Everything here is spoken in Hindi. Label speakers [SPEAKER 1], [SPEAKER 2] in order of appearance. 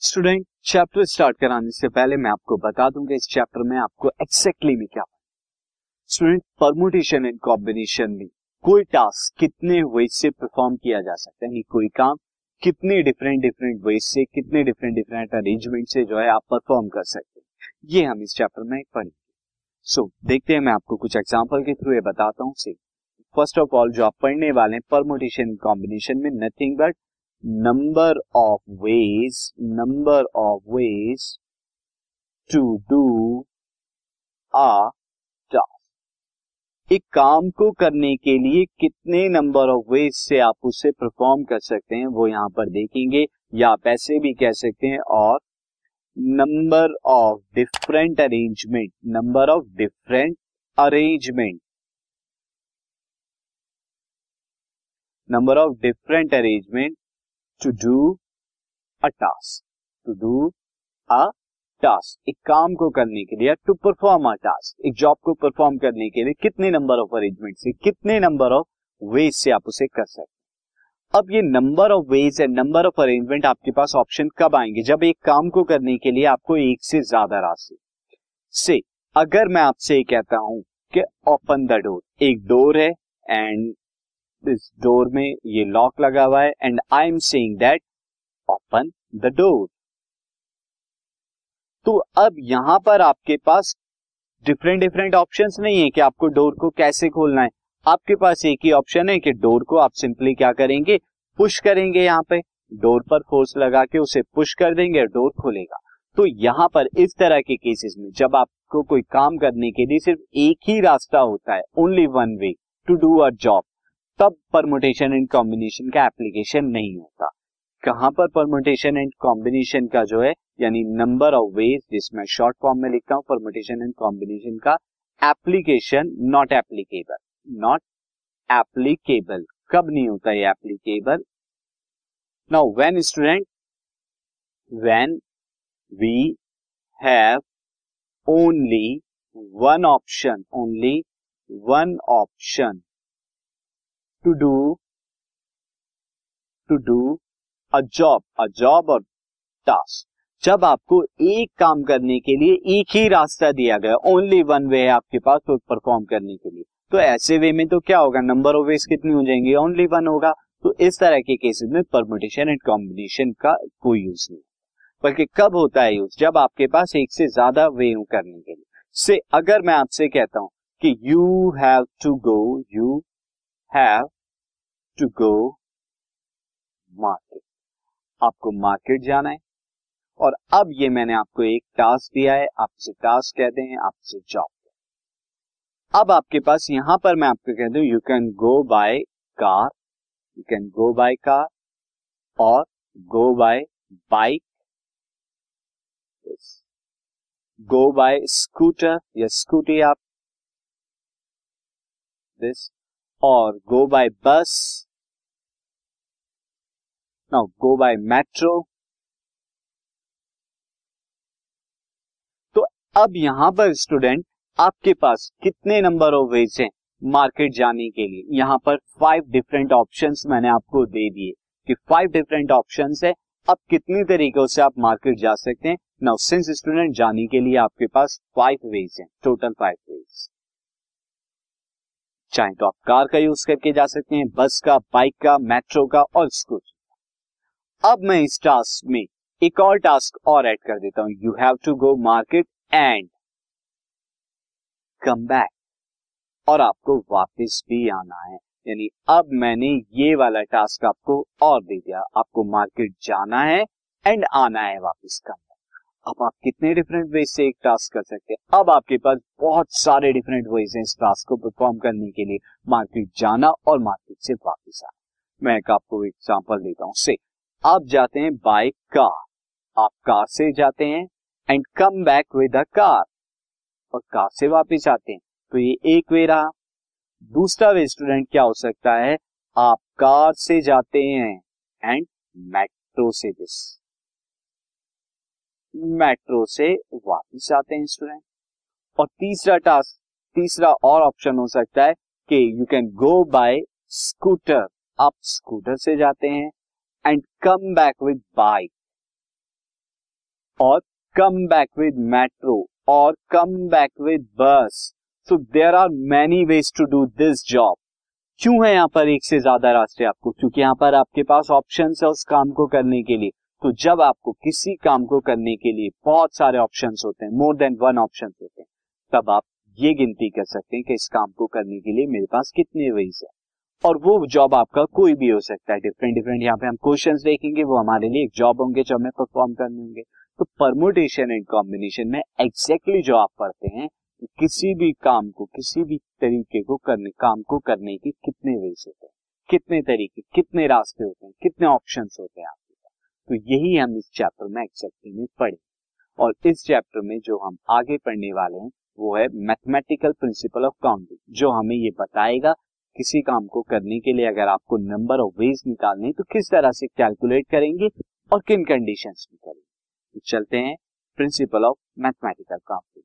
[SPEAKER 1] स्टूडेंट चैप्टर स्टार्ट कराने से पहले मैं आपको बता दूँ कि इस चैप्टर में आपको एक्सैक्टली में क्या स्टूडेंट परमुटेशन एंड कॉम्बिनेशन में कोई टास्क कितने वे से परफॉर्म किया जा सकता है कोई काम कितने डिफरेंट डिफरेंट वे से कितने डिफरेंट डिफरेंट अरेंजमेंट से जो है आप परफॉर्म कर सकते हैं। ये हम इस चैप्टर में पढ़ेंगे। सो so, देखते हैं मैं आपको कुछ एग्ज़ाम्पल के थ्रू ये बताता हूँ। फ़र्स्ट ऑफ़ ऑल जो आप पढ़ने वाले हैं परमुटेशन कॉम्बिनेशन में nothing but number of ways number of ways to do a task एक काम को करने के लिए कितने नंबर ऑफ़ वेज से आप उसे परफॉर्म कर सकते हैं, वो यहाँ पर देखेंगे, या आप ऐसे भी कह सकते हैं, और number of different arrangement number of different arrangement number of different arrangement to do a task to do a task एक काम को करने के लिए टू परफॉर्म अ टास्क एक जॉब को परफॉर्म करने के लिए कितने नंबर ऑफ़ अरेंजमेंट से, कितने नंबर ऑफ़ वेज से आप उसे कर सकते अब ये number of ways and number of arrangement आपके पास ऑप्शन कब आएँगे? जब एक काम को करने के लिए आपको एक से ज़्यादा राशि से, अगर मैं आपसे कहता हूँ कि ओपन द डोर एक डोर है एंड इस डोर में ये लॉक लगा हुआ है and I am saying that open the door तो अब यहाँ पर आपके पास डिफरेंट डिफरेंट ऑप्शंस नहीं है कि आपको डोर को कैसे खोलना है। आपके पास एक ही ऑप्शन है कि डोर को आप सिंपली क्या करेंगे? पुश करेंगे यहाँ पे। डोर पर फोर्स लगा के उसे पुश कर देंगे डोर खोलेगा। तो यहाँ पर इस तरह के केसेस में जब आपको कोई काम करने के लिए सिर्फ़ एक ही रास्ता होता है only one way to do a job तब परमुटेशन एंड कॉम्बिनेशन का एप्लीकेशन नहीं होता। कहाँ पर परमुटेशन एंड कॉम्बिनेशन का जो है, यानी नंबर ऑफ़ वेज जिसमें शॉर्ट फॉर्म में लिखता हूँ परमोटेशन एंड कॉम्बिनेशन का application not applicable not applicable कब नहीं होता ये applicable now when student when we have only one option only one option to do to do a job a job और टास्क जब आपको एक काम करने के लिए एक ही रास्ता दिया गया ओनली वन वे है आपके पास तो परफॉर्म करने के लिए तो ऐसे वे में तो क्या होगा? नंबर ऑफ़ वेज कितनी हो जाएँगे? ओनली वन होगा। तो इस तरह के केसेस में परमुटेशन एंड कॉम्बिनेशन का कोई यूज़ नहीं बल्कि कब होता है यूज़ जब आपके पास एक से ज़्यादा वे हो करने के लिए। से अगर मैं आपसे कहता हूँ कि you have to go you have to go market आपको मार्केट जाना है और अब ये मैंने आपको एक टास्क दिया है आपसे टास्क कहते हैं आपसे जॉब अब आपके पास यहाँ पर मैं आपको कहता हूँ you can go by car you can go by car और go by bike go by scooter या स्कूटी आप। दिस और go by bus now go by metro तो अब यहाँ पर स्टूडेंट आपके पास कितने नंबर ऑफ़ वेज हैं मार्केट जाने के लिए? यहाँ पर फाइव डिफरेंट ऑप्शंस मैंने आपको दे दिए कि फाइव डिफरेंट ऑप्शंस है। अब कितने तरीकों से आप मार्केट जा सकते हैं? नाउ सिंस स्टूडेंट जाने के लिए आपके पास फाइव वेज हैं टोटल फाइव वेज चाहे तो आप कार का यूज़ करके जा सकते हैं बस का बाइक का मेट्रो का और स्कूटर अब मैं इस टास्क में एक और टास्क और ऐड कर देता हूँ। You have to go market and come back और आपको वापस भी आना है। यानी अब मैंने ये वाला टास्क आपको और दे दिया। आपको मार्केट जाना है एंड आना है वापस कम अब आप कितने डिफरेंट वेज से एक टास्क कर सकते हैं? अब आपके पास बहुत सारे डिफरेंट वेज हैं इस टास्क को परफॉर्म करने के लिए। मार्केट जाना और मार्केट से वापस आना। मैं एक आपको एग्ज़ाम्पल देता हूँ। से आप जाते हैं बाय कार आप कार से जाते हैं and come back with a car और कार से वापस आते हैं। तो ये एक वे रहा। दूसरा वे स्टूडेंट क्या हो सकता है? आप कार से जाते हैं एंड मेट्रो से दिस मेट्रो से वापस आते हैं स्टूडेंट। और तीसरा टास्क तीसरा और ऑप्शन हो सकता है कि you can go by scooter आप स्कूटर से जाते हैं and come back with bike और कम बैक विद मेट्रो और come back with bus so there are many ways to do this job क्यों है यहाँ पर एक से ज़्यादा रास्ते आपको? क्योंकि यहाँ पर आपके पास ऑप्शन है उस काम को करने के लिए। तो जब आपको किसी काम को करने के लिए बहुत सारे ऑप्शन होते हैं मोर देन वन ऑप्शन होते हैं, तब आप ये गिनती कर सकते हैं कि इस काम को करने के लिए मेरे पास कितने वेज है। और वो जॉब आपका कोई भी हो सकता है डिफरेंट डिफरेंट यहाँ पे हम क्वेश्चन देखेंगे, वो हमारे लिए एक जॉब होंगे जो हमें परफॉर्म करने होंगे। तो परमोटेशन एंड कॉम्बिनेशन में एग्जैक्टली exactly जो आप पढ़ते हैं कि किसी भी काम को, किसी भी तरीके को करने, काम को करने के कितने वेज होते हैं, कितने तरीके, कितने रास्ते होते हैं, कितने ऑप्शन होते हैं पास तो यही हम इस चैप्टर में एक्सैक्टली में पढ़े। और इस चैप्टर में जो हम आगे पढ़ने वाले हैं, वो है मैथमेटिकल प्रिंसिपल ऑफ़ काउंटिंग जो हमें ये बताएगा किसी काम को करने के लिए अगर आपको नंबर ऑफ़ वेज निकालने तो किस तरह से कैलकुलेट करेंगे और किन कंडीशंस में करेंगे। तो चलते हैं principle of mathematical counting